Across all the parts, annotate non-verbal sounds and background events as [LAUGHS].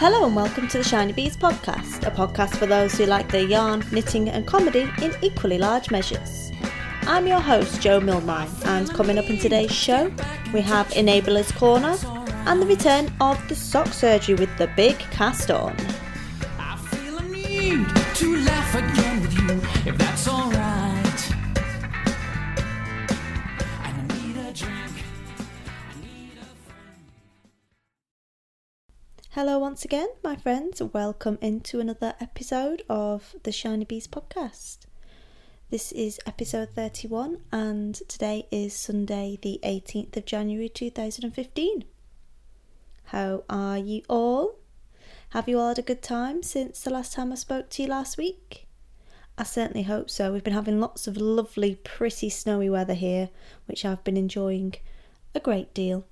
Hello and welcome to the Shiny Bees podcast, a podcast for those who like their yarn, knitting, and comedy in equally large measures. I'm your host, Joe Milmine, and coming up in today's show, we have Enabler's Corner and the return of the sock surgery with the big cast on. Hello, once again, my friends. Welcome into another episode of the Shiny Bees podcast. This is episode 31, and today is Sunday, the 18th of January 2015. How are you all? Have you all had a good time since the last time I spoke to you last week? I certainly hope so. We've been having lots of lovely, pretty snowy weather here, which I've been enjoying a great deal.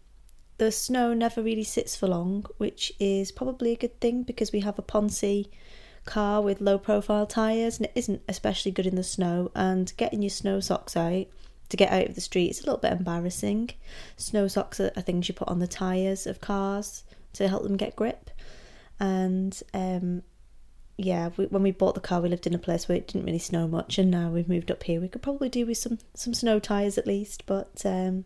The snow never really sits for long, which is probably a good thing because we have a Ponce car with low profile tyres and it isn't especially good in the snow. And getting your snow socks out to get out of the street is a little bit embarrassing. Snow socks are, are things you put on the tyres of cars to help them get grip. And um, yeah, we, when we bought the car, we lived in a place where it didn't really snow much, and now we've moved up here. We could probably do with some some snow tires at least, but um,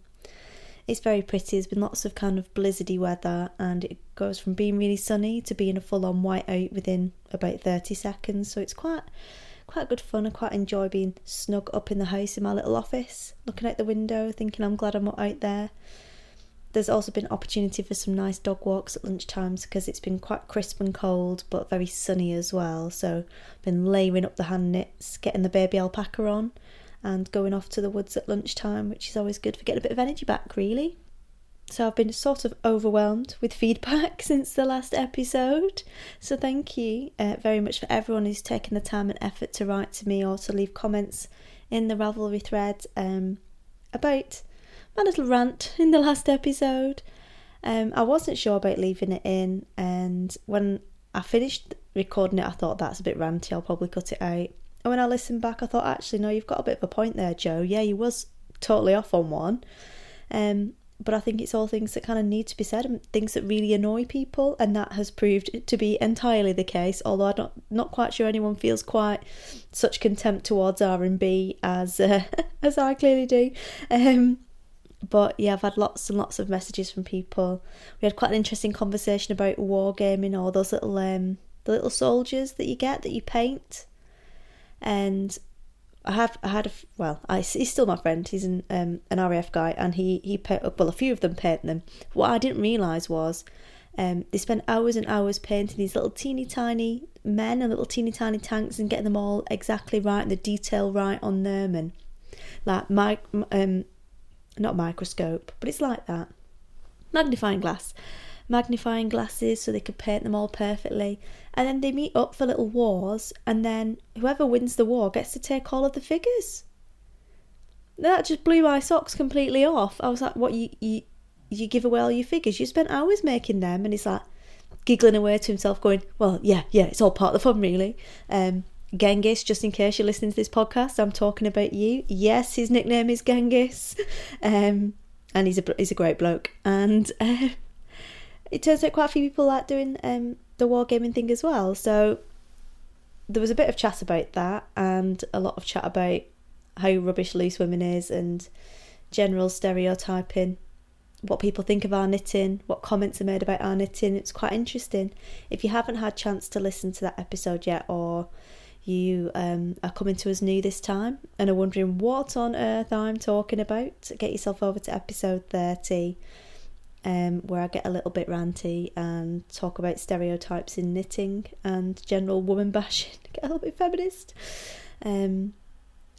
it's very pretty. There's been lots of kind of blizzardy weather, and it goes from being really sunny to being a full on white out within about thirty seconds. So it's quite quite good fun. I quite enjoy being snug up in the house in my little office, looking out the window, thinking I'm glad I'm not out there. There's also been opportunity for some nice dog walks at lunchtimes because it's been quite crisp and cold, but very sunny as well. So I've been layering up the hand knits, getting the baby alpaca on, and going off to the woods at lunchtime, which is always good for getting a bit of energy back, really. So I've been sort of overwhelmed with [LAUGHS] feedback since the last episode. So thank you uh, very much for everyone who's taken the time and effort to write to me or to leave comments in the Ravelry thread um, about my little rant in the last episode. Um, I wasn't sure about leaving it in, and when I finished recording it, I thought that's a bit ranty. I'll probably cut it out. And when I listened back, I thought actually no, you've got a bit of a point there, Joe. Yeah, you was totally off on one. Um, but I think it's all things that kind of need to be said and things that really annoy people, and that has proved to be entirely the case. Although I'm not not quite sure anyone feels quite such contempt towards R and B as uh, [LAUGHS] as I clearly do. Um, but yeah, I've had lots and lots of messages from people. We had quite an interesting conversation about wargaming or those little um the little soldiers that you get that you paint. And I have I had a well, I, he's still my friend. He's an um, an RAF guy, and he he paint, well a few of them paint them. What I didn't realise was um, they spend hours and hours painting these little teeny tiny men and little teeny tiny tanks and getting them all exactly right and the detail right on them and like my um not microscope, but it's like that. Magnifying glass. Magnifying glasses so they could paint them all perfectly. And then they meet up for little wars, and then whoever wins the war gets to take all of the figures. That just blew my socks completely off. I was like, what, you, you, you give away all your figures? You spent hours making them. And he's like, giggling away to himself, going, well, yeah, yeah, it's all part of the fun, really. Um, Genghis, just in case you're listening to this podcast, I'm talking about you. Yes, his nickname is Genghis, [LAUGHS] um, and he's a he's a great bloke. And uh, it turns out quite a few people like doing um, the wargaming thing as well. So there was a bit of chat about that, and a lot of chat about how rubbish loose women is, and general stereotyping. What people think of our knitting, what comments are made about our knitting. It's quite interesting. If you haven't had a chance to listen to that episode yet, or you um, are coming to us new this time and are wondering what on earth I'm talking about, get yourself over to episode 30, um, where I get a little bit ranty and talk about stereotypes in knitting and general woman bashing, [LAUGHS] get a little bit feminist. Um,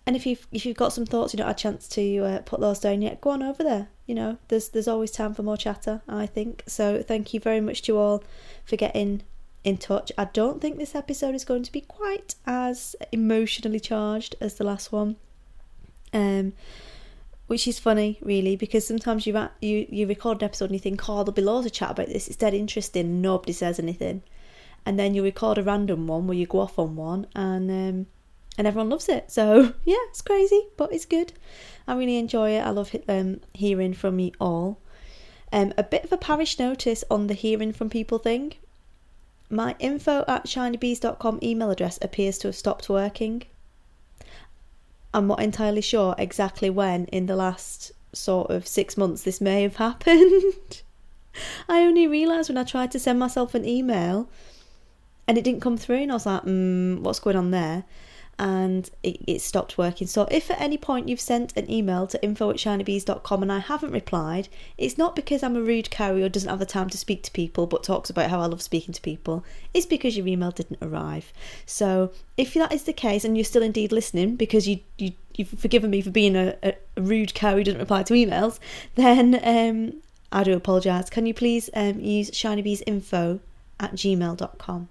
and if you've if you've got some thoughts, you don't have a chance to uh, put those down yet, go on over there. You know, there's there's always time for more chatter. I think so. Thank you very much to all for getting in touch. I don't think this episode is going to be quite as emotionally charged as the last one. Um, which is funny, really, because sometimes you you you record an episode and you think, "Oh, there'll be loads of chat about this. It's dead interesting. Nobody says anything," and then you record a random one where you go off on one, and um, and everyone loves it. So [LAUGHS] yeah, it's crazy, but it's good. I really enjoy it. I love um, hearing from you all. Um, a bit of a parish notice on the hearing from people thing my info at shinybees.com email address appears to have stopped working. I'm not entirely sure exactly when in the last sort of six months this may have [LAUGHS] happened. I only realised when I tried to send myself an email and it didn't come through, and I was like, mm, what's going on there? And it, it stopped working. So, if at any point you've sent an email to info at shinybees.com and I haven't replied, it's not because I'm a rude cow or doesn't have the time to speak to people but talks about how I love speaking to people. It's because your email didn't arrive. So, if that is the case and you're still indeed listening because you, you, you've forgiven me for being a, a, rude cow who doesn't reply to emails, then um, I do apologise. Can you please um, use shinybeesinfo at gmail.com?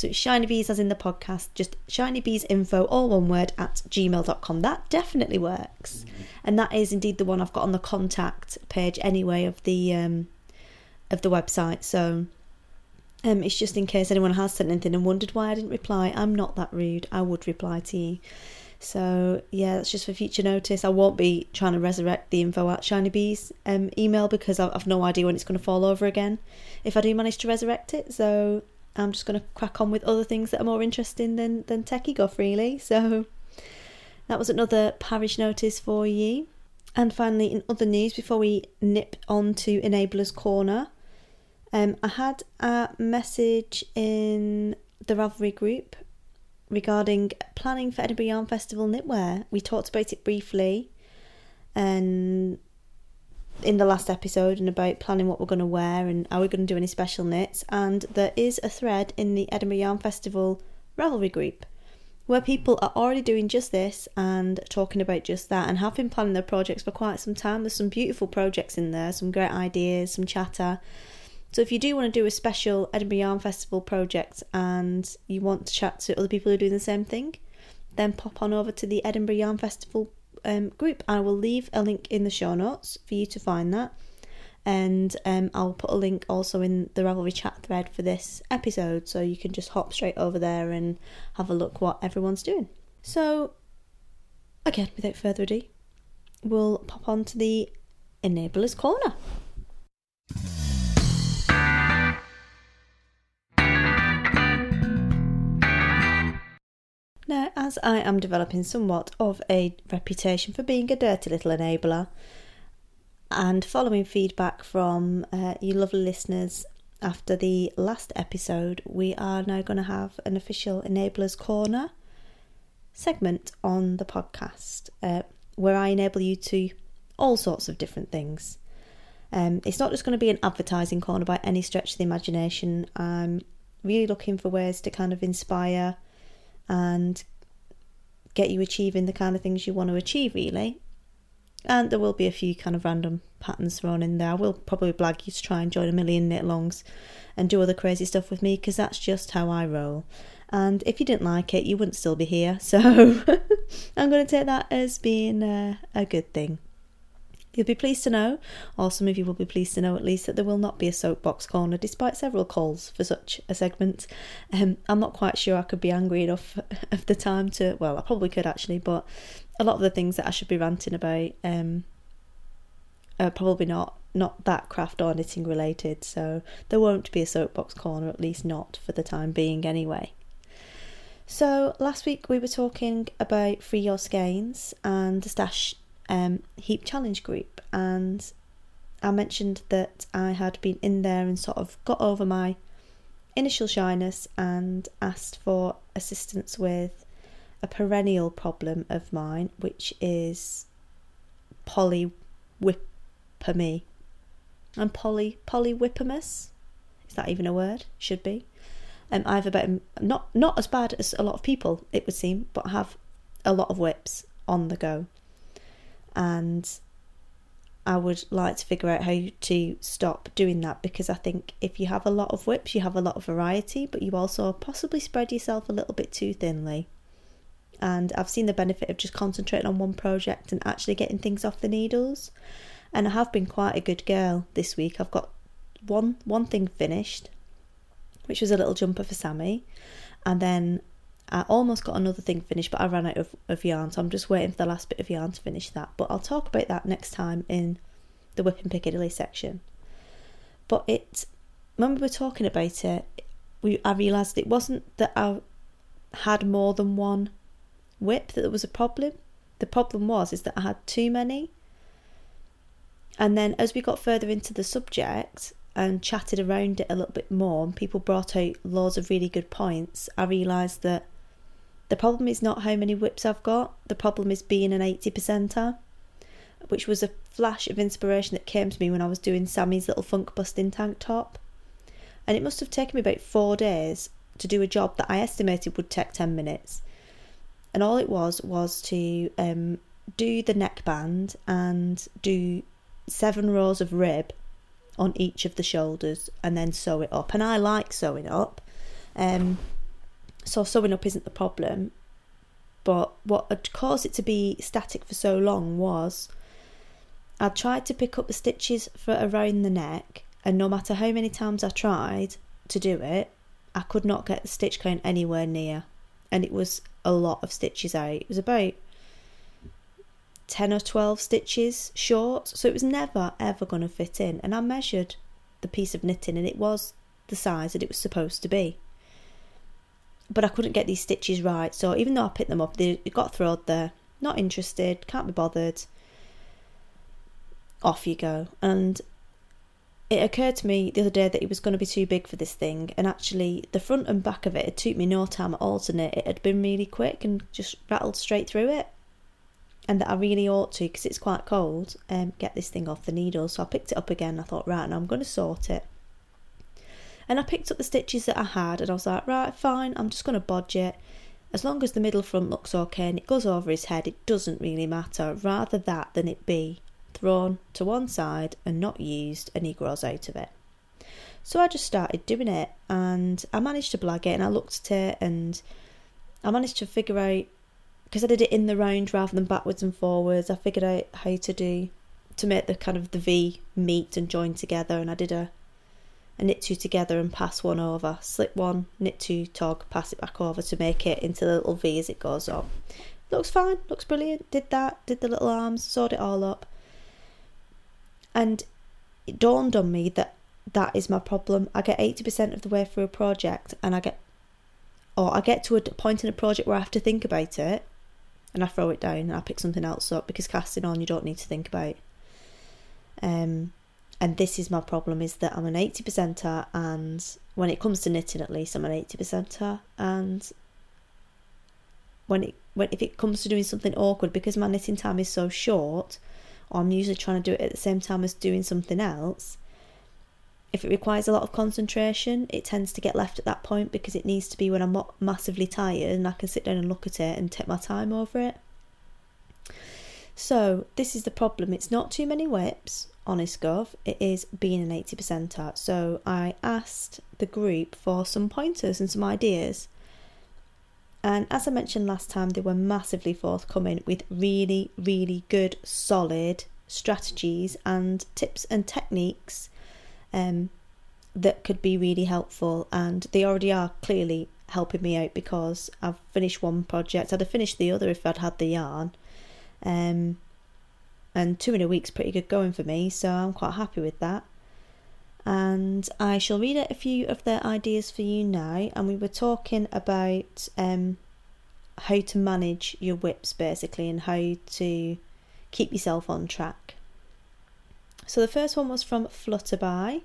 So it's shinybees as in the podcast, just shinybeesinfo, all one word, at gmail.com. That definitely works. And that is indeed the one I've got on the contact page anyway of the um, of the website. So um, it's just in case anyone has sent anything and wondered why I didn't reply. I'm not that rude. I would reply to you. So yeah, that's just for future notice. I won't be trying to resurrect the info at Shiny Bees um, email because I've, I've no idea when it's going to fall over again. If I do manage to resurrect it, so I'm just going to crack on with other things that are more interesting than than techie guff really. So that was another parish notice for you. And finally, in other news, before we nip on to Enablers Corner, um, I had a message in the Ravelry group regarding planning for Edinburgh Yarn Festival knitwear. We talked about it briefly and in the last episode and about planning what we're going to wear and are we going to do any special knits and there is a thread in the Edinburgh Yarn Festival Ravelry group where people are already doing just this and talking about just that and have been planning their projects for quite some time. There's some beautiful projects in there, some great ideas, some chatter. So if you do want to do a special Edinburgh Yarn Festival project and you want to chat to other people who are doing the same thing, then pop on over to the Edinburgh Yarn Festival um, group. I will leave a link in the show notes for you to find that. And um, I'll put a link also in the Ravelry chat thread for this episode so you can just hop straight over there and have a look what everyone's doing. So, again, without further ado, we'll pop on to the Enablers Corner. Now, as I am developing somewhat of a reputation for being a dirty little enabler, and following feedback from uh, you lovely listeners after the last episode, we are now going to have an official Enablers Corner segment on the podcast uh, where I enable you to all sorts of different things. Um, it's not just going to be an advertising corner by any stretch of the imagination. I'm really looking for ways to kind of inspire and get you achieving the kind of things you want to achieve, really. And there will be a few kind of random patterns thrown in there. I will probably blag you to try and join a million knit longs and do other crazy stuff with me because that's just how I roll. And if you didn't like it, you wouldn't still be here. [LAUGHS] So [LAUGHS] I'm going to take that as being a, a good thing. You'll be pleased to know, or some of you will be pleased to know at least, that there will not be a soapbox corner despite several calls for such a segment. Um, I'm not quite sure I could be angry enough [LAUGHS] of the time to, well, I probably could actually, but a lot of the things that I should be ranting about um, are probably not not that craft or knitting related, so there won't be a soapbox corner, at least not for the time being anyway. So last week we were talking about free your skeins and the stash um, heap challenge group, and I mentioned that I had been in there and sort of got over my initial shyness and asked for assistance with a perennial problem of mine, which is polywhippomy. I'm poly polywhippomus. Is that even a word? Should be. Um, I have about not not as bad as a lot of people, it would seem, but I have a lot of WIPs on the go and I would like to figure out how to stop doing that because I think if you have a lot of WIPs, you have a lot of variety, but you also possibly spread yourself a little bit too thinly. And I've seen the benefit of just concentrating on one project and actually getting things off the needles. And I have been quite a good girl this week. I've got one one thing finished, which was a little jumper for Sammy, and then I almost got another thing finished, but I ran out of, of yarn, so I'm just waiting for the last bit of yarn to finish that. But I'll talk about that next time in the Whipping Piccadilly section. But it, when we were talking about it, we I realised it wasn't that I had more than one WIP that there was a problem. The problem was is that I had too many. And then as we got further into the subject and chatted around it a little bit more and people brought out loads of really good points, I realised that the problem is not how many WIPs I've got, the problem is being an 80 percenter, which was a flash of inspiration that came to me when I was doing Sammy's little funk busting tank top. And it must have taken me about four days to do a job that I estimated would take 10 minutes. And all it was was to um, do the neckband and do seven rows of rib on each of the shoulders and then sew it up. And I like sewing up. Um, so sewing up isn't the problem. But what had caused it to be static for so long was I tried to pick up the stitches for around the neck, and no matter how many times I tried to do it, I could not get the stitch count anywhere near. And it was a lot of stitches out. It was about 10 or 12 stitches short, so it was never ever going to fit in. And I measured the piece of knitting, and it was the size that it was supposed to be but I couldn't get these stitches right. So even though I picked them up, they got thrown there. Not interested, can't be bothered. Off you go. And it occurred to me the other day that it was going to be too big for this thing, and actually the front and back of it, it took me no time at all to knit. It had been really quick and just rattled straight through it. And that I really ought to, because it's quite cold, um, get this thing off the needle. So I picked it up again. I thought, right, now I'm going to sort it. And I picked up the stitches that I had and I was like, right, fine, I'm just going to bodge it. As long as the middle front looks okay and it goes over his head, it doesn't really matter. Rather that than it be thrown to one side and not used and he grows out of it. So I just started doing it and I managed to blag it and I looked at it and I managed to figure out because I did it in the round rather than backwards and forwards. I figured out how to do to make the kind of the V meet and join together and I did a knit two together and pass one over. Slip one, knit two, tog, pass it back over to make it into the little V as it goes up. Looks fine, looks brilliant. Did that, did the little arms, sewed it all up. And it dawned on me that that is my problem. I get 80% of the way through a project and I get, or I get to a point in a project where I have to think about it and I throw it down and I pick something else up because casting on you don't need to think about. Um, and this is my problem is that I'm an 80 percenter and when it comes to knitting at least I'm an 80 percenter. And when it when if it comes to doing something awkward because my knitting time is so short or I'm usually trying to do it at the same time as doing something else if it requires a lot of concentration it tends to get left at that point because it needs to be when I'm massively tired and I can sit down and look at it and take my time over it. So this is the problem. It's not too many WIPs honest gov, it is being an 80 percenter. So I asked the group for some pointers and some ideas. And as I mentioned last time, they were massively forthcoming with really, really good, solid strategies and tips and techniques um, that could be really helpful. And they already are clearly helping me out because I've finished one project. I'd have finished the other if I'd had the yarn. Um, and two in a week's pretty good going for me, so I'm quite happy with that. And I shall read out a few of their ideas for you now. And we were talking about um, how to manage your WIPs basically and how to keep yourself on track. So the first one was from Flutterby,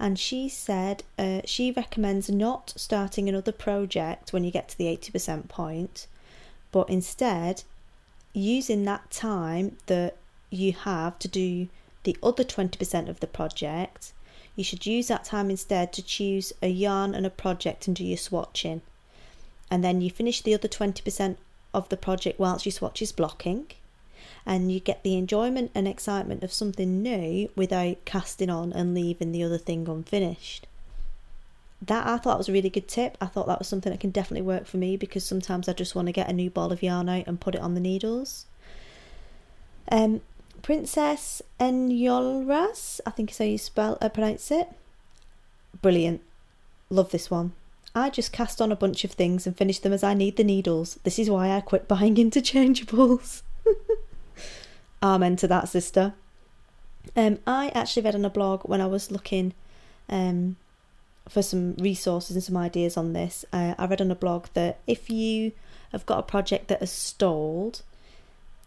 and she said uh, she recommends not starting another project when you get to the 80% point, but instead using that time that you have to do the other 20% of the project, you should use that time instead to choose a yarn and a project and do your swatching. And then you finish the other 20% of the project whilst your swatch is blocking. And you get the enjoyment and excitement of something new without casting on and leaving the other thing unfinished that I thought was a really good tip. I thought that was something that can definitely work for me because sometimes I just want to get a new ball of yarn out and put it on the needles. Um, Princess Enyolras, I think is how you spell uh, pronounce it. Brilliant. Love this one. I just cast on a bunch of things and finish them as I need the needles. This is why I quit buying [LAUGHS] interchangeables. [LAUGHS] Amen to that, sister. Um, I actually read on a blog when I was looking um, for some resources and some ideas on this. Uh, I read on a blog that if you have got a project that has stalled,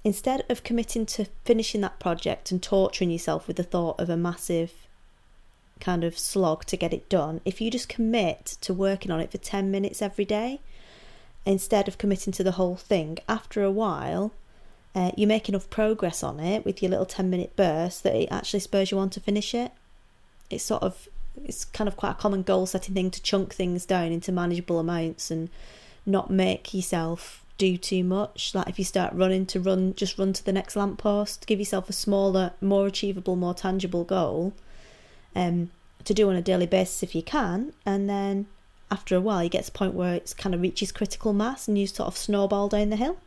instead of committing to finishing that project and torturing yourself with the thought of a massive kind of slog to get it done, if you just commit to working on it for 10 minutes every day, instead of committing to the whole thing, after a while, uh, you make enough progress on it with your little 10 minute burst that it actually spurs you on to finish it. It's sort of, it's kind of quite a common goal setting thing to chunk things down into manageable amounts and not make yourself do too much. Like if you start running to run, just run to the next lamppost, give yourself a smaller, more achievable, more tangible goal um, to do on a daily basis if you can, and then after a while you get to a point where it kind of reaches critical mass and you sort of snowball down the hill.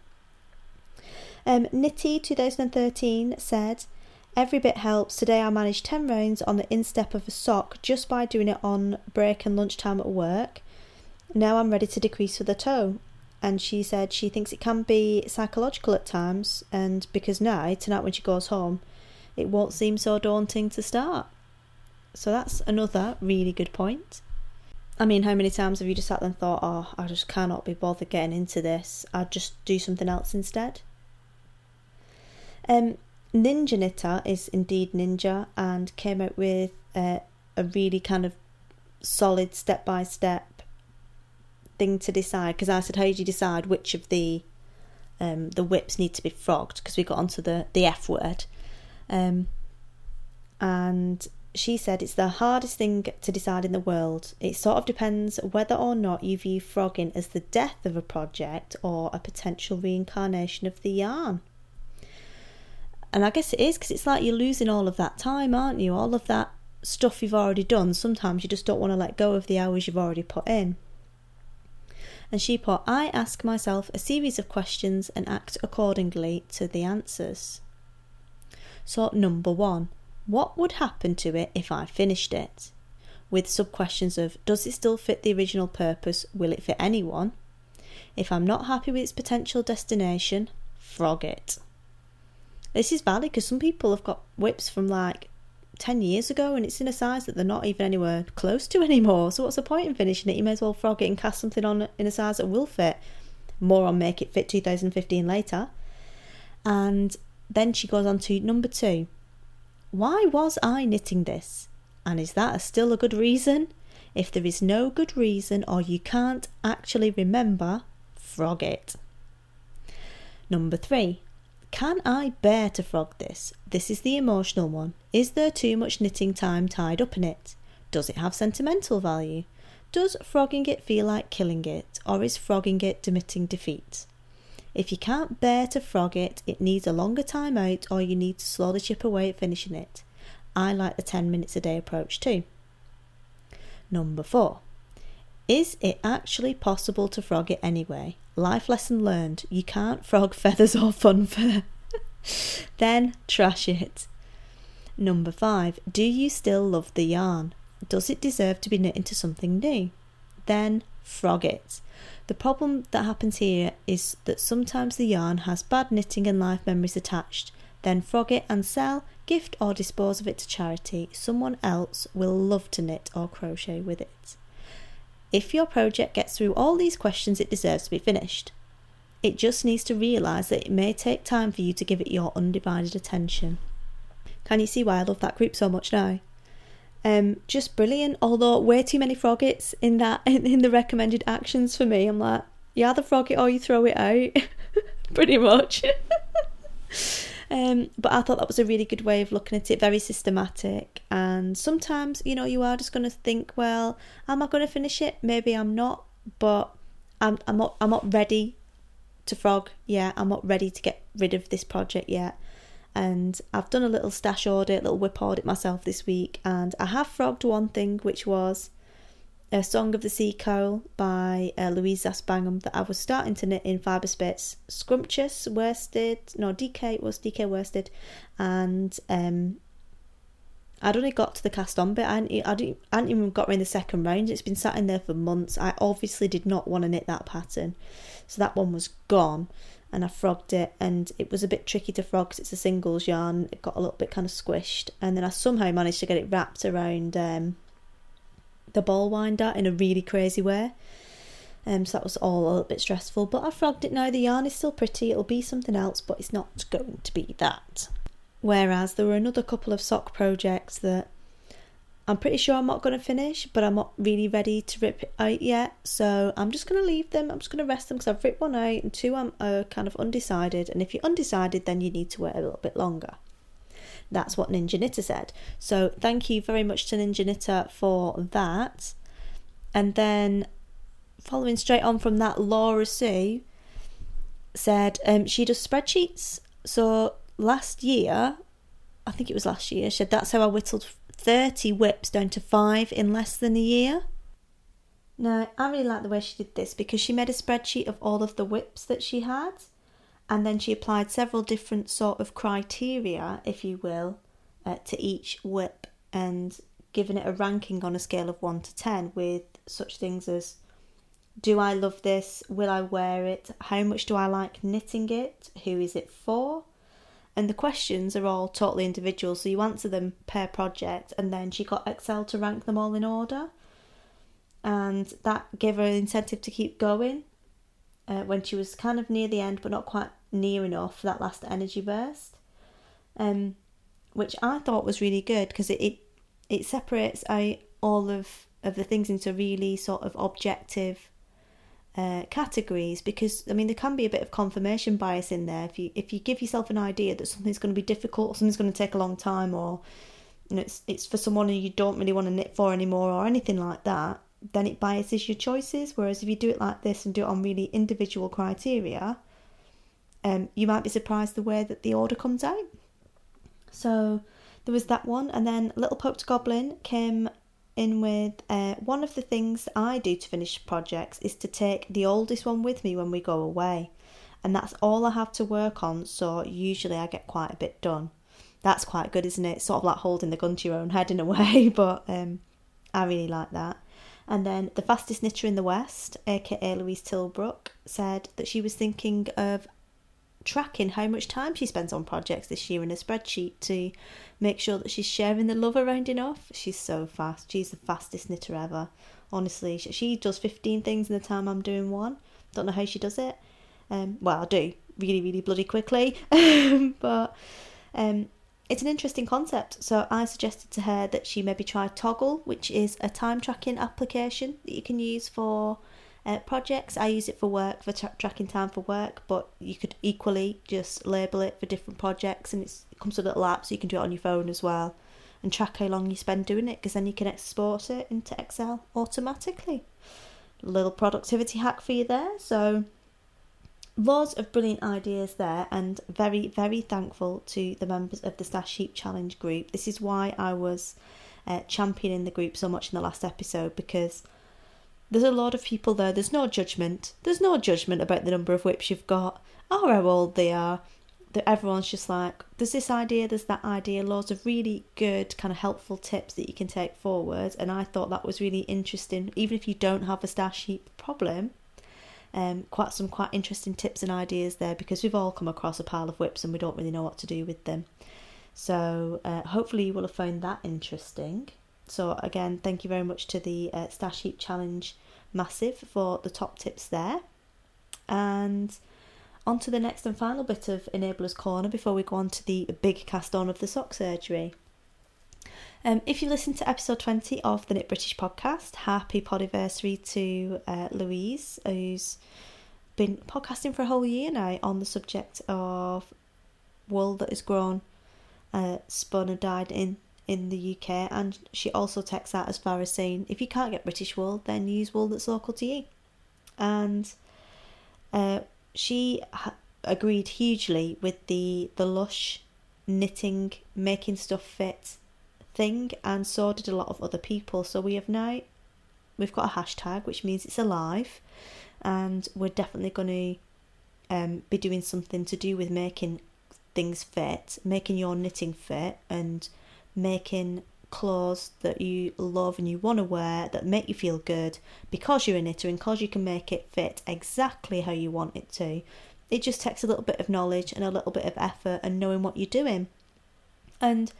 Um, Nitty 2013 said, Every bit helps. Today I managed 10 rounds on the instep of a sock just by doing it on break and lunchtime at work. Now I'm ready to decrease for the toe. And she said she thinks it can be psychological at times, and because now, tonight when she goes home, it won't seem so daunting to start. So that's another really good point. I mean, how many times have you just sat there and thought, oh, I just cannot be bothered getting into this, I'll just do something else instead? Um, Ninja Knitter is indeed ninja and came out with uh, a really kind of solid step by step thing to decide. Because I said, how do you decide which of the um, the WIPs need to be frogged? Because we got onto the the F word, um, and she said it's the hardest thing to decide in the world. It sort of depends whether or not you view frogging as the death of a project or a potential reincarnation of the yarn. And I guess it is because it's like you're losing all of that time, aren't you? All of that stuff you've already done. Sometimes you just don't want to let go of the hours you've already put in. And she put, I ask myself a series of questions and act accordingly to the answers. So, number one, what would happen to it if I finished it? With sub questions of Does it still fit the original purpose? Will it fit anyone? If I'm not happy with its potential destination, frog it. This is valid because some people have got WIPs from like 10 years ago and it's in a size that they're not even anywhere close to [LAUGHS] anymore. So, what's the point in finishing it? You may as well frog it and cast something on in a size that will fit. More on Make It Fit 2015 later. And then she goes on to number two. Why was I knitting this? And is that a still a good reason? If there is no good reason or you can't actually remember, frog it. Number three. Can I bear to frog this? This is the emotional one. Is there too much knitting time tied up in it? Does it have sentimental value? Does frogging it feel like killing it, or is frogging it admitting defeat? If you can't bear to frog it, it needs a longer time out, or you need to slowly chip away at finishing it. I like the 10 minutes a day approach too. Number four. Is it actually possible to frog it anyway? Life lesson learned you can't frog [LAUGHS] feathers or funfur. [LAUGHS] then trash it. Number five, do you still love the yarn? Does it deserve to be knit into something new? Then frog it. The problem that happens here is that sometimes the yarn has bad knitting and life memories attached. Then frog it and sell, gift or dispose of it to charity. Someone else will love to knit or crochet with it. If your project gets through all these questions, it deserves to be finished. It just needs to realise that it may take time for you to give it your undivided attention. Can you see why I love that group so much now? Um, just brilliant. Although way too many froggets in that in, [LAUGHS] in the recommended actions for me. I'm like, you either frog it or you throw it out, [LAUGHS] pretty much. [LAUGHS] Um, but I thought that was a really good way of looking at it, very systematic. And sometimes, you know, you are just going to think, well, am I going to finish it? Maybe I'm not, but I'm, I'm not I'm not ready to frog Yeah, I'm not ready to get rid of this project yet. And I've done a little stash audit, little WIP audit myself this week, and I have frogged one thing, which was a Song of the Sea Cowl by uh, Louise Zass-Bangham that I was starting to knit in Fyberspates. Scrumptious, worsted, no, DK, was DK worsted, and um, I'd only got to the cast on bit. I hadn't, I, didn't, hadn't even got in the second round. It's been sat in there for months. I obviously did not want to knit that pattern. So that one was gone and I frogged it and it was a bit tricky to frog because it's a singles yarn. It got a little bit kind of squished and then I somehow managed to get it wrapped around um, the ball winder in a really crazy way. Um, so that was all a little bit stressful. But I frogged it now. The yarn is still pretty. It'll be something else, but it's not going to be that. Whereas there were another couple of sock projects that I'm pretty sure I'm not going to finish, but I'm not really ready to rip it out yet. So I'm just going to leave them. I'm just going to rest them because I've ripped one out, and two I'm uh, kind of undecided. And if you're undecided, then you need to wait a little bit longer. That's what Ninja Knitter said. So thank you very much to Ninja Knitter for that. And then following straight on from that, Laura Sue said um, she does spreadsheets. So last year, I think it was last year, she said that's how I whittled 30 WIPs down to five in less than a year. Now, I really like the way she did this because she made a spreadsheet of all of the WIPs that she had, and then she applied several different sort of criteria, if you will, uh, to each WIP and given it a ranking on a scale of 1 to 10 with such things as do I love this? Will I wear it? How much do I like knitting it? Who is it for? And the questions are all totally individual, so you answer them per project, and then she got Excel to rank them all in order. And that gave her an incentive to keep going uh, when she was kind of near the end, but not quite near enough for that last energy burst. Um, which I thought was really good because it, it it separates out all of, of the things into really sort of objective uh, categories because I mean there can be a bit of confirmation bias in there if you if you give yourself an idea that something's going to be difficult or something's going to take a long time or you know, it's it's for someone you don't really want to knit for anymore or anything like that then it biases your choices whereas if you do it like this and do it on really individual criteria um, you might be surprised the way that the order comes out so there was that one and then little poked goblin came in with uh, one of the things I do to finish projects is to take the oldest one with me when we go away. And that's all I have to work on, so usually I get quite a bit done. That's quite good, isn't it? Sort of like holding the gun to your own head in a [LAUGHS] way, but um, I really like that. And then the fastest knitter in the West, aka Louise Tilbrook, said that she was thinking of tracking how much time she spends on projects this year in a spreadsheet to make sure that she's sharing the love around enough. She's so fast. She's the fastest knitter ever. Honestly, she does 15 things in the time I'm doing one. Don't know how she does it. Um, well, I do really, really bloody quickly. [LAUGHS] but um, it's an interesting concept. So I suggested to her that she maybe try Toggl, which is a time tracking application that you can use for uh, projects. I use it for work, for tra- tracking time for work, but you could equally just label it for different projects and it comes with a little app so you can do it on your phone as well and track how long you spend doing it because then you can export it into Excel automatically. Little productivity hack for you there. So, lots of brilliant ideas there, and very, very thankful to the members of the Stash Heap Challenge group. This is why I was uh, championing the group so much in the last episode because there's a lot of people there. There's no judgment. There's no judgment about the number of WIPs you've got or how old they are. That everyone's just like, there's this idea, there's that idea. Loads of really good, kind of helpful tips that you can take forward. And I thought that was really interesting. Even if you don't have a stash heap problem, um, quite some quite interesting tips and ideas there because we've all come across a pile of WIPs and we don't really know what to do with them. So uh, hopefully you will have found that interesting. So again, thank you very much to the uh, Stash Heap Challenge Massive for the top tips there. And on to the next and final bit of Enablers Corner before we go on to the big cast on of the sock surgery. Um, if you listened to episode 20 of the Knit British podcast, happy podiversary to uh, Louise, who's been podcasting for a whole year now on the subject of wool that is grown, uh, spun and dyed in in the UK, and she also takes that as far as saying if you can't get British wool, then use wool that's local to you. And uh, she ha- agreed hugely with the the lush knitting, making stuff fit thing, and so did a lot of other people. So we have now we've got a hashtag, which means it's alive, and we're definitely going to um, be doing something to do with making things fit, making your knitting fit, and making clothes that you love and you want to wear that make you feel good because you're a knitter and because you can make it fit exactly how you want it to. It just takes a little bit of knowledge and a little bit of effort and knowing what you're doing. And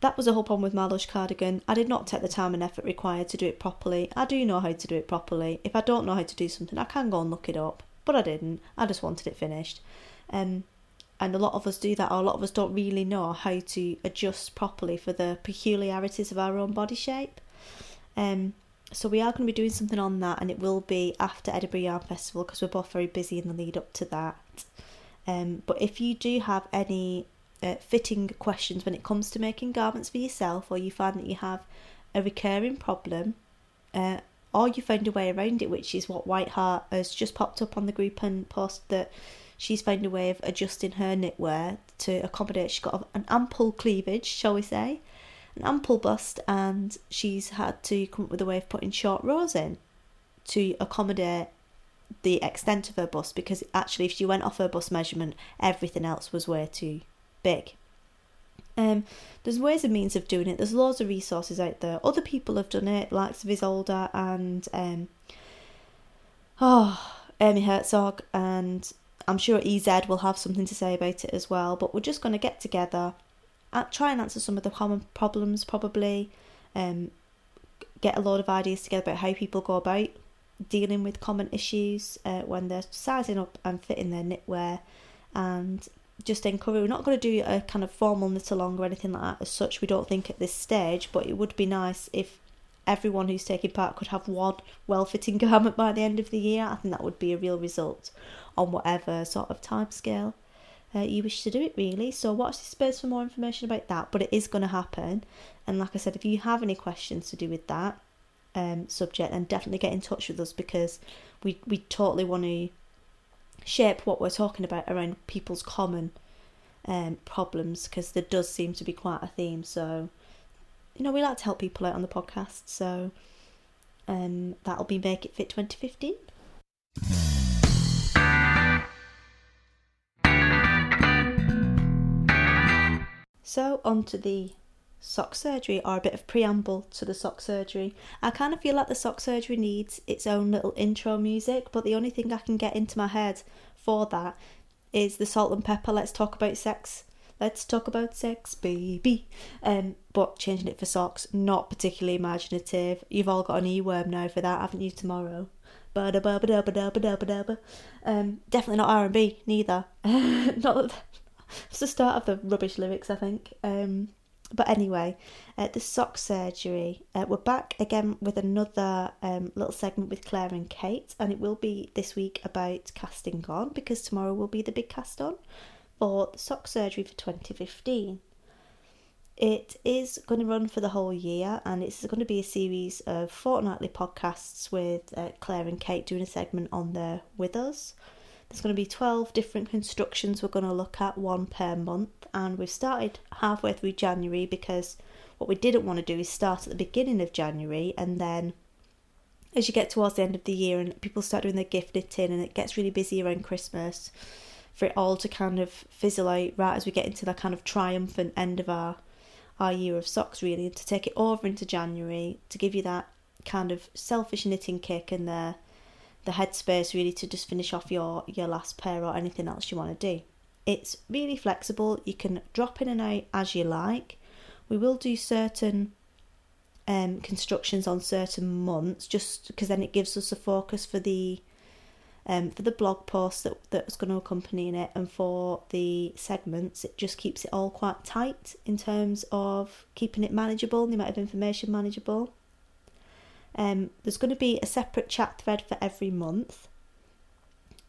that was the whole problem with my Lush cardigan. I did not take the time and effort required to do it properly. I do know how to do it properly. If I don't know how to do something, I can go and look it up. But I didn't. I just wanted it finished. Um, and a lot of us do that, or a lot of us don't really know how to adjust properly for the peculiarities of our own body shape. Um, so we are going to be doing something on that, and it will be after Edinburgh Yarn Festival because we're both very busy in the lead up to that. Um, but if you do have any uh, fitting questions when it comes to making garments for yourself, or you find that you have a recurring problem, uh, or you find a way around it, which is what White Heart has just popped up on the group and posted that she's found a way of adjusting her knitwear to accommodate. She's got an ample cleavage, shall we say, an ample bust, and she's had to come up with a way of putting short rows in to accommodate the extent of her bust because actually if she went off her bust measurement everything else was way too big um, there's ways and means of doing it there's loads of resources out there other people have done it like Ysolda and um, oh Amy Herzog and I'm sure EZ will have something to say about it as well but we're just going to get together and try and answer some of the common problems probably um, get a lot of ideas together about how people go about dealing with common issues uh, when they're sizing up and fitting their knitwear and just encourage we're not going to do a kind of formal knit along or anything like that as such we don't think at this stage but it would be nice if everyone who's taking part could have one well-fitting [LAUGHS] garment by the end of the year. I think that would be a real result on whatever sort of time scale uh, you wish to do it really. So watch this space for more information about that but it is going to happen. And like i said if you have any questions to do with that um, subject then definitely get in touch with us because we we totally want to shape what we're talking about around people's common um, problems because there does seem to be quite a theme. So, you know, we like to help people out on the podcast. So, um, that'll be Make It Fit 2015. So, on to the sock surgery or a bit of preamble to the sock surgery. I kind of feel like the sock surgery needs its own little intro music, but the only thing I can get into my head for that is the Salt-N-Pepa. Let's talk about sex. Let's talk about sex, baby. Um, but changing it for socks, not particularly imaginative. You've all got an e-worm now for that, haven't you? Tomorrow. Um, definitely not R and B, neither. [LAUGHS] not it's the start of the rubbish lyrics, I think. Um, but anyway, uh, the sock surgery. Uh, we're back again with another um, little segment with Clare and Kate, and it will be this week about casting on because tomorrow will be the big cast on for the sock surgery for 2015. It is going to run for the whole year, and it's going to be a series of fortnightly podcasts with uh, Clare and Kate doing a segment on there with us. There's going to be 12 different constructions we're going to look at, one per month, and we've started halfway through January because what we didn't want to do is start at the beginning of January and then as you get towards the end of the year and people start doing their gift knitting and it gets really busy around Christmas for it all to kind of fizzle out right as we get into the kind of triumphant end of our our year of socks really and to take it over into January to give you that kind of selfish knitting kick and the the headspace really to just finish off your your last pair or anything else you want to do. It's really flexible. You can drop in and out as you like. We will do certain um, constructions on certain months, just because then it gives us a focus for the um, for the blog post that that's going to accompany it, and for the segments, it just keeps it all quite tight in terms of keeping it manageable, the amount of information manageable. Um, there's going to be a separate chat thread for every month,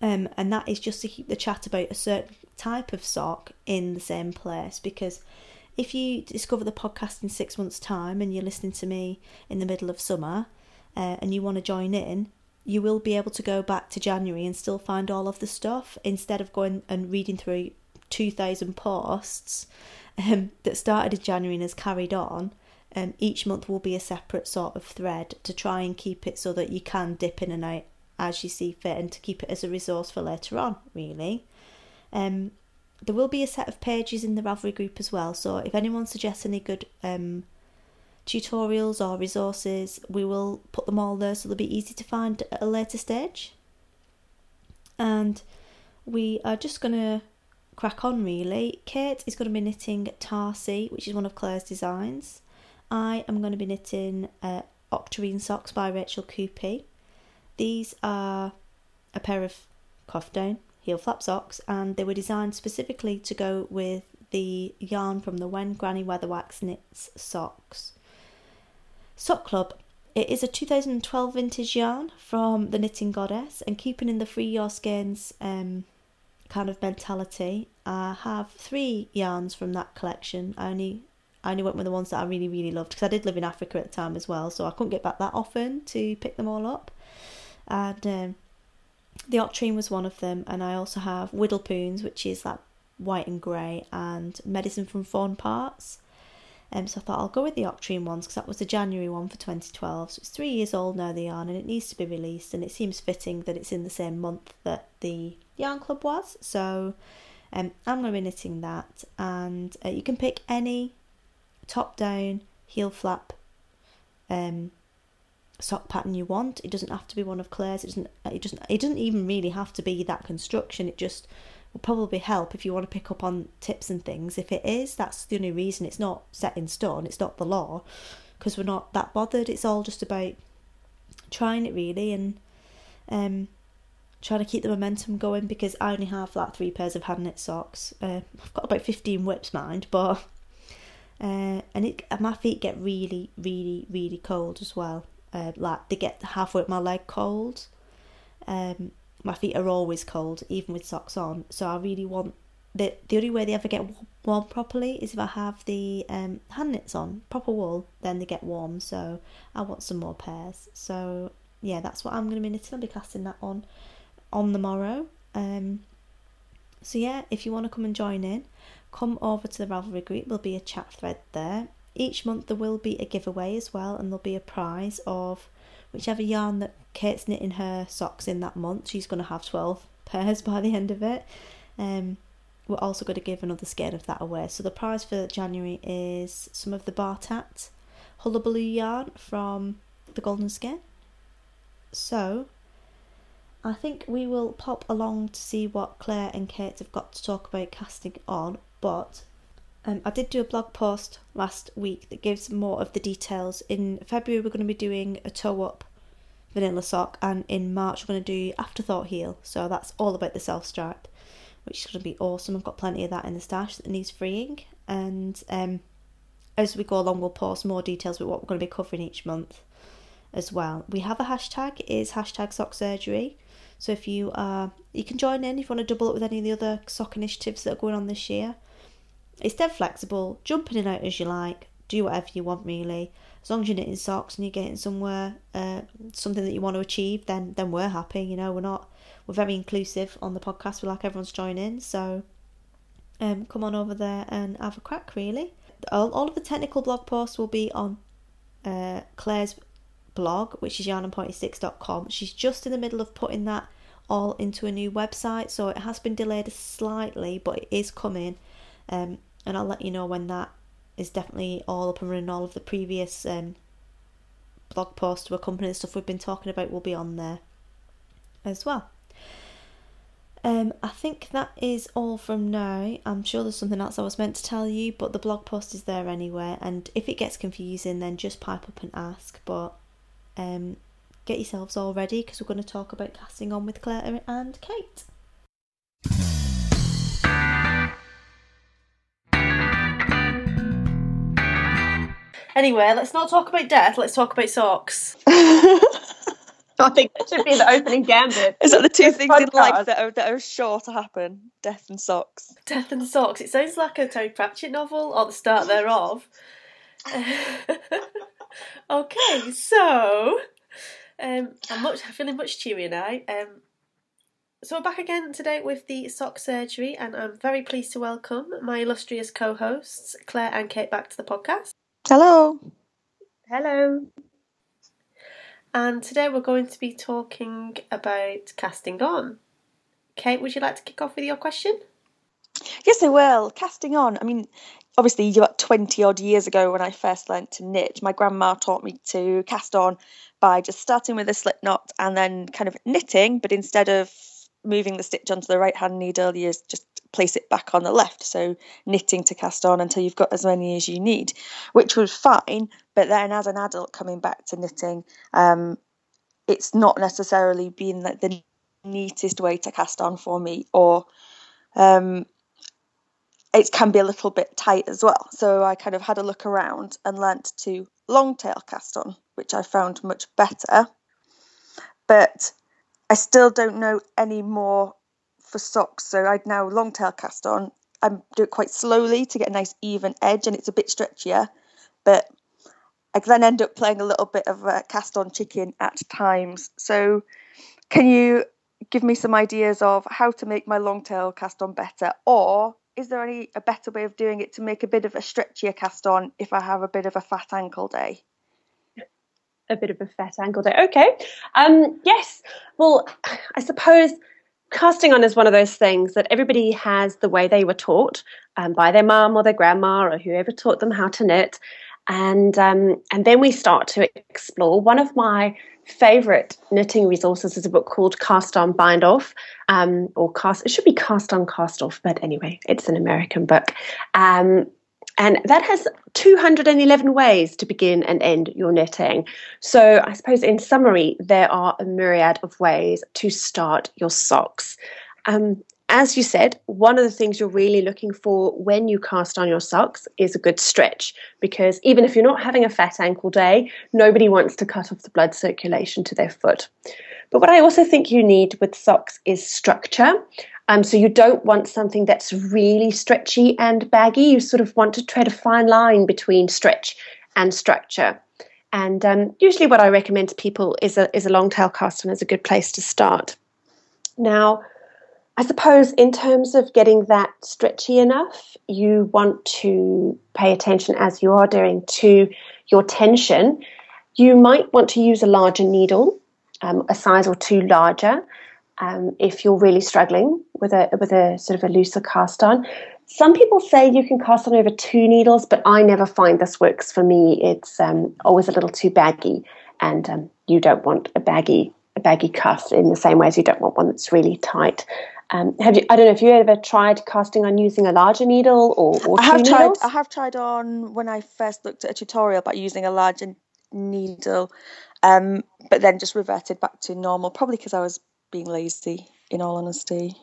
um, and that is just to keep the chat about a certain type of sock in the same place. Because if you discover the podcast in six months' time and you're listening to me in the middle of summer uh, and you want to join in, you will be able to go back to January and still find all of the stuff instead of going and reading through 2,000 posts um, that started in January and has carried on um, each month will be a separate sort of thread to try and keep it so that you can dip in and out as you see fit and to keep it as a resource for later on, really. Um, there will be a set of pages in the Ravelry group as well, so if anyone suggests any good um, tutorials or resources, we will put them all there so they'll be easy to find at a later stage. And we are just going to crack on really. Kate is going to be knitting Tarsi, which is one of Clare's designs. I am going to be knitting uh, Octarine socks by Rachel Coopey. These are a pair of cuff down heel flap socks, and they were designed specifically to go with the yarn from the When Granny Weatherwax Knits socks. Sock Club. It is a 2012 vintage yarn from the Knitting Goddess, and keeping in the free your skeins um, kind of mentality, I have three yarns from that collection. I only I only went with the ones that I really really loved because I did live in Africa at the time as well, so I couldn't get back that often to pick them all up. And um, the Octarine was one of them, and I also have Whittlepoons, which is that white and grey, and Medicine from Fawn Parts. Um, so I thought I'll go with the Octarine ones because that was the January one for 2012. So it's three years old now, the yarn, and it needs to be released. And it seems fitting that it's in the same month that the Yarn Club was. So um, I'm going to be knitting that, and uh, you can pick any top down heel flap um, sock pattern you want. It doesn't have to be one of Clare's. It doesn't. It doesn't. It doesn't even really have to be that construction. It just will probably help if you want to pick up on tips and things. If it is, that's the only reason. It's not set in stone. It's not the law, because we're not that bothered. It's all just about trying it really and um trying to keep the momentum going because I only have like three pairs of hand knit socks. Uh, I've got about fifteen WIPs, mind, but uh, and it my feet get really, really, really cold as well. Uh, like they get halfway up my leg cold. Um, my feet are always cold, even with socks on. So I really want the the only way they ever get warm properly is if I have the um, hand knits on proper wool. Then they get warm. So I want some more pairs. So yeah, that's what I'm going to be knitting. I'll be casting that on on the morrow. Um, so yeah, if you want to come and join in, come over to the Ravelry group. There'll be a chat thread there. Each month there will be a giveaway as well, and there'll be a prize of whichever yarn that Kate's knitting her socks in that month. She's going to have 12 pairs [LAUGHS] by the end of it. Um, we're also going to give another skein of that away. So the prize for January is some of the Bartat Hullabaloo yarn from the Golden Skein. So I think we will pop along to see what Clare and Kate have got to talk about casting on, but um, I did do a blog post last week that gives more of the details. In February, we're going to be doing a toe up vanilla sock, and in March, we're going to do afterthought heel. So that's all about the self stripe, which is going to be awesome. I've got plenty of that in the stash that needs freeing, and um, as we go along, we'll post more details about what we're going to be covering each month as well. We have a hashtag, is hashtag sock surgery. So if you are, you can join in if you want to double up with any of the other sock initiatives that are going on this year. It's dead flexible. Jump in and out as you like. Do whatever you want, really. As long as you're knitting socks and you're getting somewhere, uh, something that you want to achieve, then then we're happy. You know, we're not. We're very inclusive on the podcast. We like everyone's joining. So, um, come on over there and have a crack. Really, all, all of the technical blog posts will be on uh, Clare's blog, which is yarnandpointysticks.com. She's just in the middle of putting that all into a new website, so it has been delayed slightly, but it is coming. Um, and I'll let you know when that is definitely all up and running. All of the previous um, blog posts to accompany the stuff we've been talking about will be on there as well. Um, I think that is all from now. I'm sure there's something else I was meant to tell you, but the blog post is there anyway. And if it gets confusing, then just pipe up and ask. But um, get yourselves all ready because we're going to talk about casting on with Clare and Kate. Anyway, let's not talk about death. Let's talk about socks. [LAUGHS] I think that should be the opening gambit. Is that the two This things in life that are, that are sure to happen? Death and socks. Death and socks. It sounds like a Terry Pratchett novel, or the start thereof. [LAUGHS] okay, so um, I'm much I'm feeling much cheerier now. Um, so we're back again today with the sock surgery, and I'm very pleased to welcome my illustrious co-hosts Clare and Kate back to the podcast. Hello. Hello. And today we're going to be talking about casting on. Kate, would you like to kick off with your question? Yes, I will. Casting on. I mean, obviously, about 20 odd years ago when I first learnt to knit, my grandma taught me to cast on by just starting with a slip knot and then kind of knitting, but instead of moving the stitch onto the right hand needle, you just place it back on the left. So knitting to cast on until you've got as many as you need, which was fine. But then as an adult coming back to knitting, um, it's not necessarily been like the neatest way to cast on for me, or um, it can be a little bit tight as well. So I kind of had a look around and learnt to long tail cast on, which I found much better. But I still don't know any more for socks. So I'd now long tail cast on. I do it quite slowly to get a nice even edge, and it's a bit stretchier. But I then end up playing a little bit of a cast on chicken at times. So can you give me some ideas of how to make my long tail cast on better, or is there any a better way of doing it to make a bit of a stretchier cast on if I have a bit of a fat ankle day? a bit of a fat ankle day. Okay. Um, yes. Well, I suppose casting on is one of those things that everybody has the way they were taught um, by their mum or their grandma or whoever taught them how to knit. And um, and then we start to explore. One of my favorite knitting resources is a book called Cast On Bind Off, um, or Cast. It should be Cast On Cast Off, but anyway, it's an American book. And that has 211 ways to begin and end your knitting. So, I suppose in summary, there are a myriad of ways to start your socks. Um, as you said, one of the things you're really looking for when you cast on your socks is a good stretch because even if you're not having a fat ankle day, nobody wants to cut off the blood circulation to their foot. But what I also think you need with socks is structure. Um, so you don't want something that's really stretchy and baggy. You sort of want to tread a fine line between stretch and structure. And um, usually, what I recommend to people is a is a long tail cast on as a good place to start. Now, I suppose in terms of getting that stretchy enough, you want to pay attention as you are doing to your tension. You might want to use a larger needle, um, a size or two larger um, if you're really struggling with a with a sort of a looser cast on. Some people say you can cast on over two needles, but I never find this works for me. It's um, always a little too baggy, and um, you don't want a baggy a baggy cuff in the same way as you don't want one that's really tight. Um, have you? I don't know if you ever tried casting on using a larger needle or, or I have two tried. needles? I have tried on when I first looked at a tutorial about using a larger needle, um, but then just reverted back to normal. Probably because I was being lazy. In all honesty.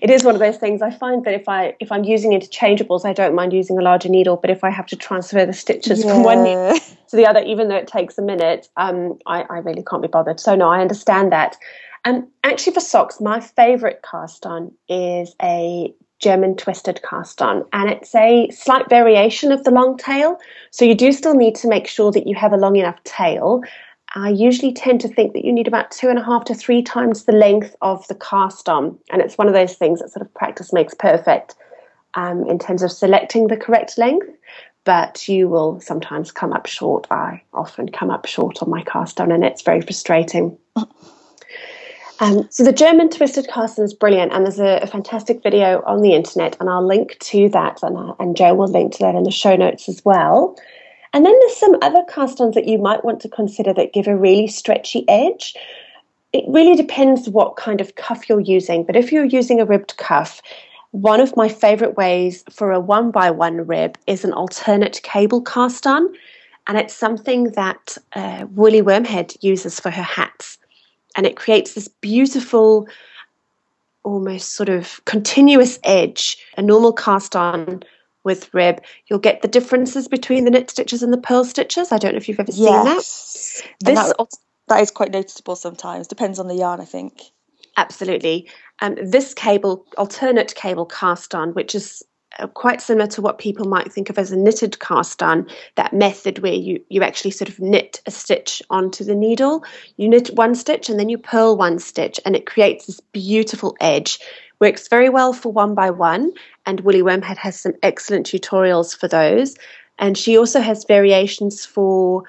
it is one of those things. I find that if I if I'm using interchangeables, I don't mind using a larger needle. But if I have to transfer the stitches from one needle to the other, even though it takes a minute, um, I, I really can't be bothered. So no, I understand that. And actually, for socks, my favourite cast on is a German twisted cast on, and it's a slight variation of the long tail. So you do still need to make sure that you have a long enough tail. I usually tend to think that you need about two and a half to three times the length of the cast on, and it's one of those things that sort of practice makes perfect um, in terms of selecting the correct length. But you will sometimes come up short. I often come up short on my cast on, and it's very frustrating. [LAUGHS] Um, so the German twisted cast on is brilliant, and there's a, a fantastic video on the internet, and I'll link to that, and, uh, and Joe will link to that in the show notes as well. And then there's some other cast-ons that you might want to consider that give a really stretchy edge. It really depends what kind of cuff you're using, but if you're using a ribbed cuff, one of my favorite ways for a one by one rib is an alternate cable cast on, and it's something that uh, Woolly Wormhead uses for her hats and it creates this beautiful almost sort of continuous edge a normal cast on with rib you'll get the differences between the knit stitches and the purl stitches i don't know if you've ever seen that Yes. This- that, that is quite noticeable sometimes. Depends on the yarn, I think. absolutely um, this cable alternate cable cast on which is uh, quite similar to what people might think of as a knitted cast on that method where you you actually sort of knit a stitch onto the needle you knit one stitch and then you purl one stitch and it creates this beautiful edge works very well for one by one and woolly wormhead has some excellent tutorials for those and she also has variations for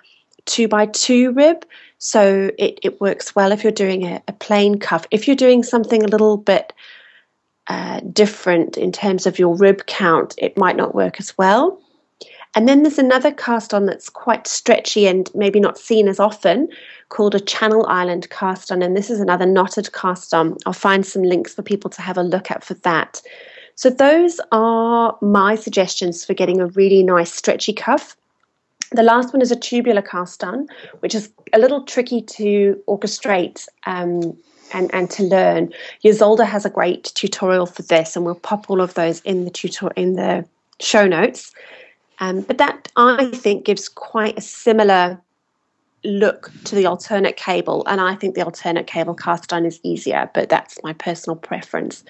two by two rib so it, it works well if you're doing a, a plain cuff if you're doing something a little bit uh, different in terms of your rib count, it might not work as well. And then there's another cast on that's quite stretchy and maybe not seen as often called a Channel Island cast on. And this is another knotted cast on. I'll find some links for people to have a look at for that. So, those are my suggestions for getting a really nice stretchy cuff. The last one is a tubular cast on, which is a little tricky to orchestrate um, and, and to learn. Ysolda has a great tutorial for this, and we'll pop all of those in the tutor in the show notes. Um, but that I think gives quite a similar look to the alternate cable, and I think the alternate cable cast on is easier, but that's my personal preference.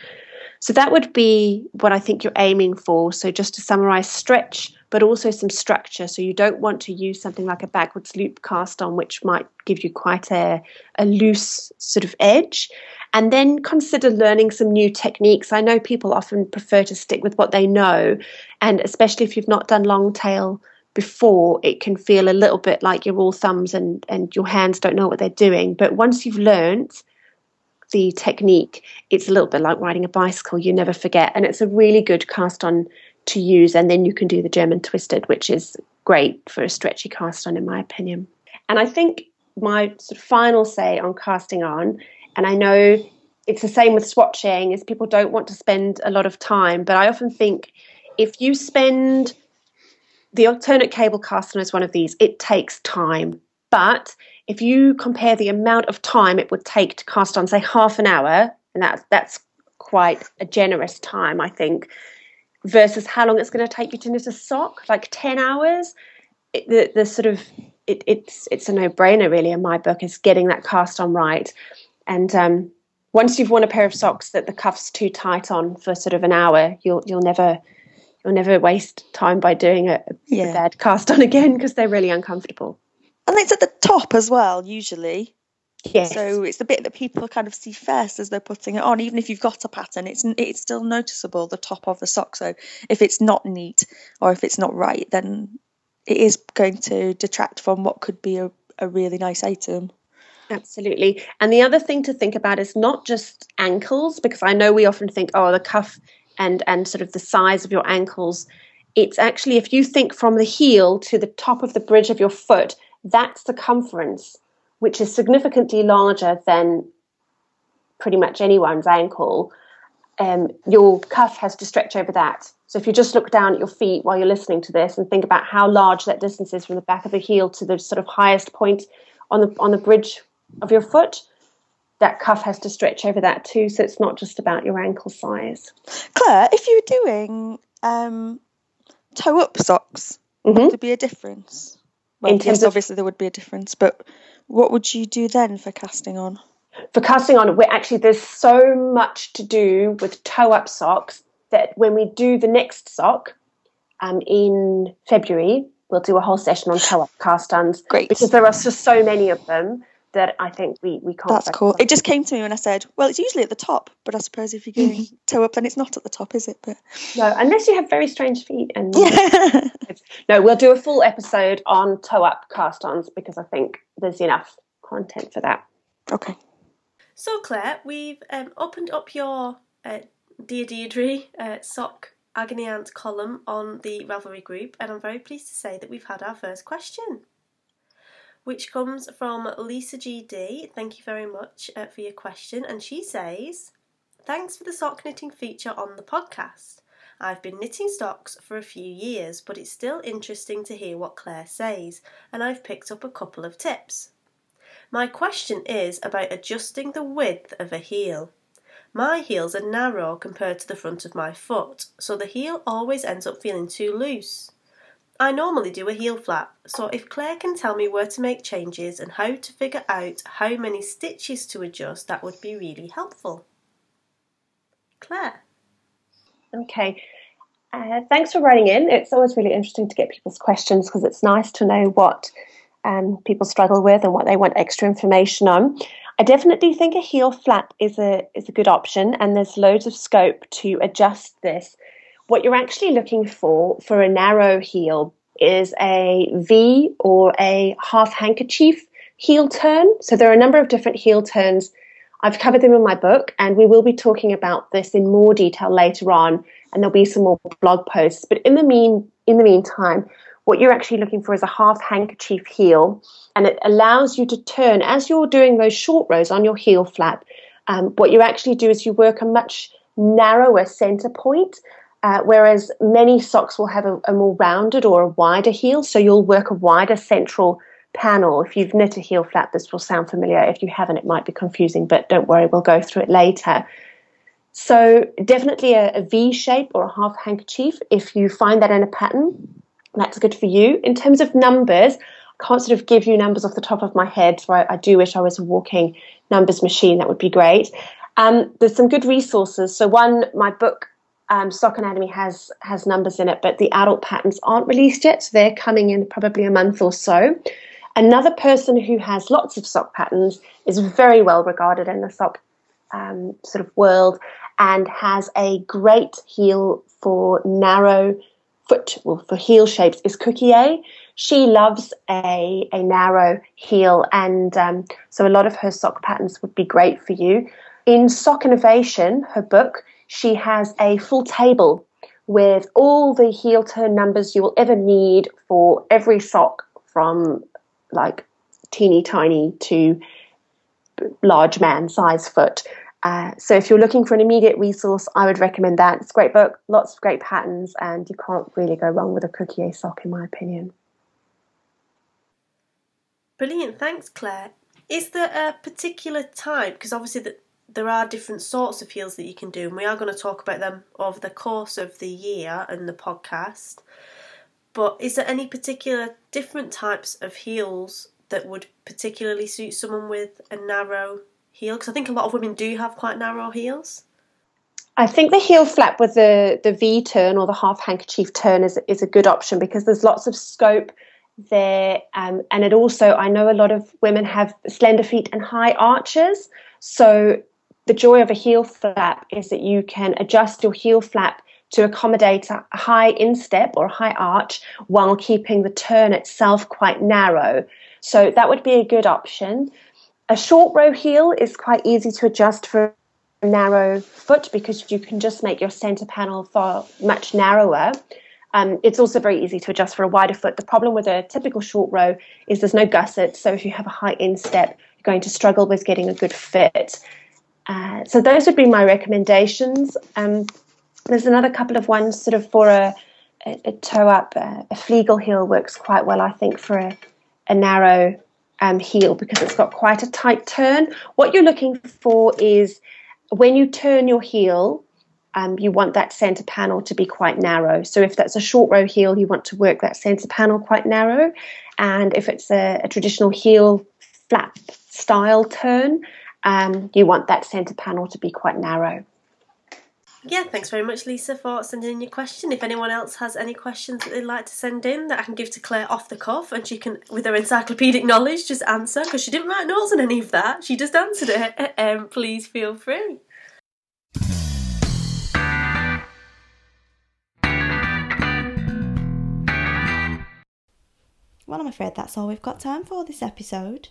So that would be what I think you're aiming for. So just to summarize, stretch, but also some structure. So you don't want to use something like a backwards loop cast on, which might give you quite a, a loose sort of edge. And then consider learning some new techniques. I know people often prefer to stick with what they know, and especially if you've not done long tail before, it can feel a little bit like you're all thumbs and, and your hands don't know what they're doing. But once you've learned, the technique, it's a little bit like riding a bicycle. You never forget, and it's a really good cast on to use. And then you can do the German twisted, which is great for a stretchy cast on, in my opinion. And I think my sort of final say on casting on, and I know it's the same with swatching, is people don't want to spend a lot of time, but I often think if you spend the alternate cable cast on is one of these, it takes time. But if you compare the amount of time it would take to cast on, say, half an hour, and that's that's quite a generous time, I think, versus how long it's going to take you to knit a sock, like ten hours. It, the the sort of it, it's it's a no brainer really in my book is getting that cast on right, and um, once you've worn a pair of socks that the cuff's too tight on for sort of an hour, you'll you'll never you'll never waste time by doing a, Yeah. a bad cast on [LAUGHS] again because they're really uncomfortable. And it's at the top as well, usually. Yes. So it's the bit that people kind of see first as they're putting it on. Even if you've got a pattern, it's it's still noticeable the top of the sock. So if it's not neat or if it's not right, then it is going to detract from what could be a, a really nice item. Absolutely. And the other thing to think about is not just ankles, because I know we often think, oh, the cuff and and sort of the size of your ankles. It's actually if you think from the heel to the top of the bridge of your foot, that circumference, which is significantly larger than pretty much anyone's ankle, um, your cuff has to stretch over that. So if you just look down at your feet while you're listening to this and think about how large that distance is from the back of the heel to the sort of highest point on the on the bridge of your foot, that cuff has to stretch over that too. So it's not just about your ankle size. Clare, if you were doing um, toe up socks, Mhm. would there be a difference? Well, In terms yes, of- obviously there would be a difference, but what would you do then for casting on? For casting on, we're actually there's so much to do with toe up socks that when we do the next sock um, in February, we'll do a whole session on toe up cast ons. Great. Because there are just so many of them that I think we, we can't. That's cool. on. It just came to me when I said, well, it's usually at the top, but I suppose if you're going [LAUGHS] toe up, then it's not at the top, is it? But No, unless you have very strange feet. And yeah. [LAUGHS] [LAUGHS] no, we'll do a full episode on toe up cast ons because I think there's enough content for that. okay. So, Clare, we've um, opened up your uh, Dear Deirdre uh, sock agony aunt column on the Ravelry group, and I'm very pleased to say that we've had our first question, which comes from Lisa GD. Thank you very much uh, for your question, and she says, Thanks for the sock knitting feature on the podcast. I've been knitting socks for a few years, but it's still interesting to hear what Clare says, and I've picked up a couple of tips. My question is about adjusting the width of a heel. My heels are narrow compared to the front of my foot, so the heel always ends up feeling too loose. I normally do a heel flap, so if Clare can tell me where to make changes and how to figure out how many stitches to adjust, that would be really helpful. Clare. Okay. Uh, thanks for writing in. It's always really interesting to get people's questions because it's nice to know what um, people struggle with and what they want extra information on. I definitely think a heel flap is a is a good option, and there's loads of scope to adjust this. What you're actually looking for for a narrow heel is a V or a half handkerchief heel turn. So there are a number of different heel turns. I've covered them in my book, and we will be talking about this in more detail later on, and there'll be some more blog posts. But in the mean in the meantime, what you're actually looking for is a half handkerchief heel, and it allows you to turn as you're doing those short rows on your heel flap. Um, what you actually do is you work a much narrower center point. Uh, whereas many socks will have a, a more rounded or a wider heel, so you'll work a wider central panel. If you've knit a heel flap, this will sound familiar. If you haven't, it might be confusing, but don't worry, we'll go through it later. So, definitely a, a V shape or a half handkerchief. If you find that in a pattern, that's good for you. In terms of numbers, I can't sort of give you numbers off the top of my head, so I, I do wish I was a walking numbers machine. That would be great. Um, there's some good resources. So, one, my book um, Sock Anatomy has has numbers in it, but the adult patterns aren't released yet, so they're coming in probably a month or so. Another person who has lots of sock patterns is very well regarded in the sock um, sort of world and has a great heel for narrow foot, well, for heel shapes is Cookie A. She loves a, a narrow heel, and um, so a lot of her sock patterns would be great for you. In Sock Innovation, her book, she has a full table with all the heel turn numbers you will ever need for every sock from like teeny tiny to large man size foot. Uh, so if you're looking for an immediate resource, I would recommend that. It's a great book, lots of great patterns, and you can't really go wrong with a cookie sock, in my opinion. Brilliant, thanks, Clare. Is there a particular type? Because obviously the, there are different sorts of heels that you can do, and we are going to talk about them over the course of the year and the podcast. But is there any particular different types of heels that would particularly suit someone with a narrow heel? Because I think a lot of women do have quite narrow heels. I think the heel flap with the, the V turn or the half handkerchief turn is, is a good option because there's lots of scope there. Um, and it also, I know a lot of women have slender feet and high arches. So the joy of a heel flap is that you can adjust your heel flap to accommodate a high instep or a high arch while keeping the turn itself quite narrow. So that would be a good option. A short row heel is quite easy to adjust for a narrow foot because you can just make your center panel far much narrower. Um, it's also very easy to adjust for a wider foot. The problem with a typical short row is there's no gusset, so if you have a high instep, you're going to struggle with getting a good fit. Uh, so those would be my recommendations. Um, there's another couple of ones sort of for a, a, a toe up. Uh, a Fleegle heel works quite well, I think, for a, a narrow um, heel because it's got quite a tight turn. What you're looking for is when you turn your heel, um, you want that center panel to be quite narrow. So if that's a short row heel, you want to work that center panel quite narrow. And if it's a, a traditional heel flap style turn, um, you want that center panel to be quite narrow. Yeah, thanks very much, Lisa, for sending in your question. If anyone else has any questions that they'd like to send in that I can give to Clare off the cuff and she can, with her encyclopedic knowledge, just answer because she didn't write notes on any of that, she just answered it, [LAUGHS] um, please feel free. Well, I'm afraid that's all we've got time for this episode.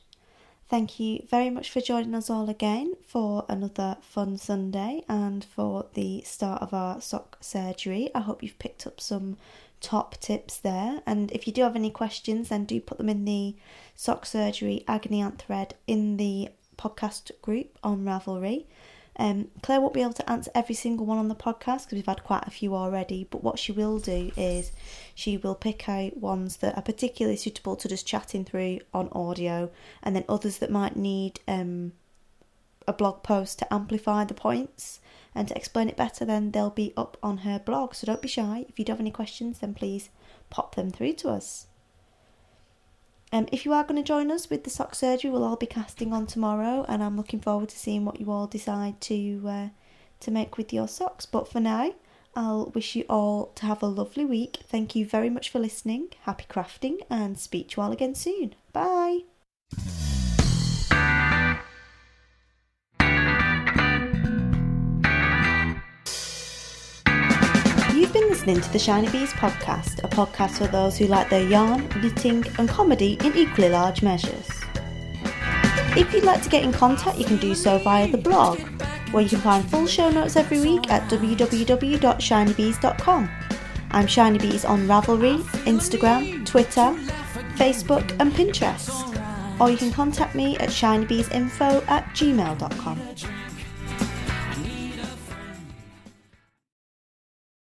Thank you very much for joining us all again for another fun Sunday and for the start of our sock surgery. I hope you've picked up some top tips there. And if you do have any questions, then do put them in the sock surgery agony aunt thread in the podcast group on Ravelry. Um, Clare won't be able to answer every single one on the podcast because we've had quite a few already. But what she will do is she will pick out ones that are particularly suitable to just chatting through on audio, and then others that might need um, a blog post to amplify the points and to explain it better. Then they'll be up on her blog. So don't be shy. If you do have any questions, then please pop them through to us. Um, if you are going to join us with the sock surgery, we'll all be casting on tomorrow, and I'm looking forward to seeing what you all decide to uh, to make with your socks. But for now, I'll wish you all to have a lovely week. Thank you very much for listening. Happy crafting, and speak to you all again soon. Bye. Listening to the Shiny Bees podcast, a podcast for those who like their yarn, knitting, and comedy in equally large measures. If you'd like to get in contact, you can do so via the blog, where you can find full show notes every week at www.shinybees.com. I'm Shiny Bees on Ravelry, Instagram, Twitter, Facebook, and Pinterest. Or you can contact me at shinybeesinfo at gmail.com.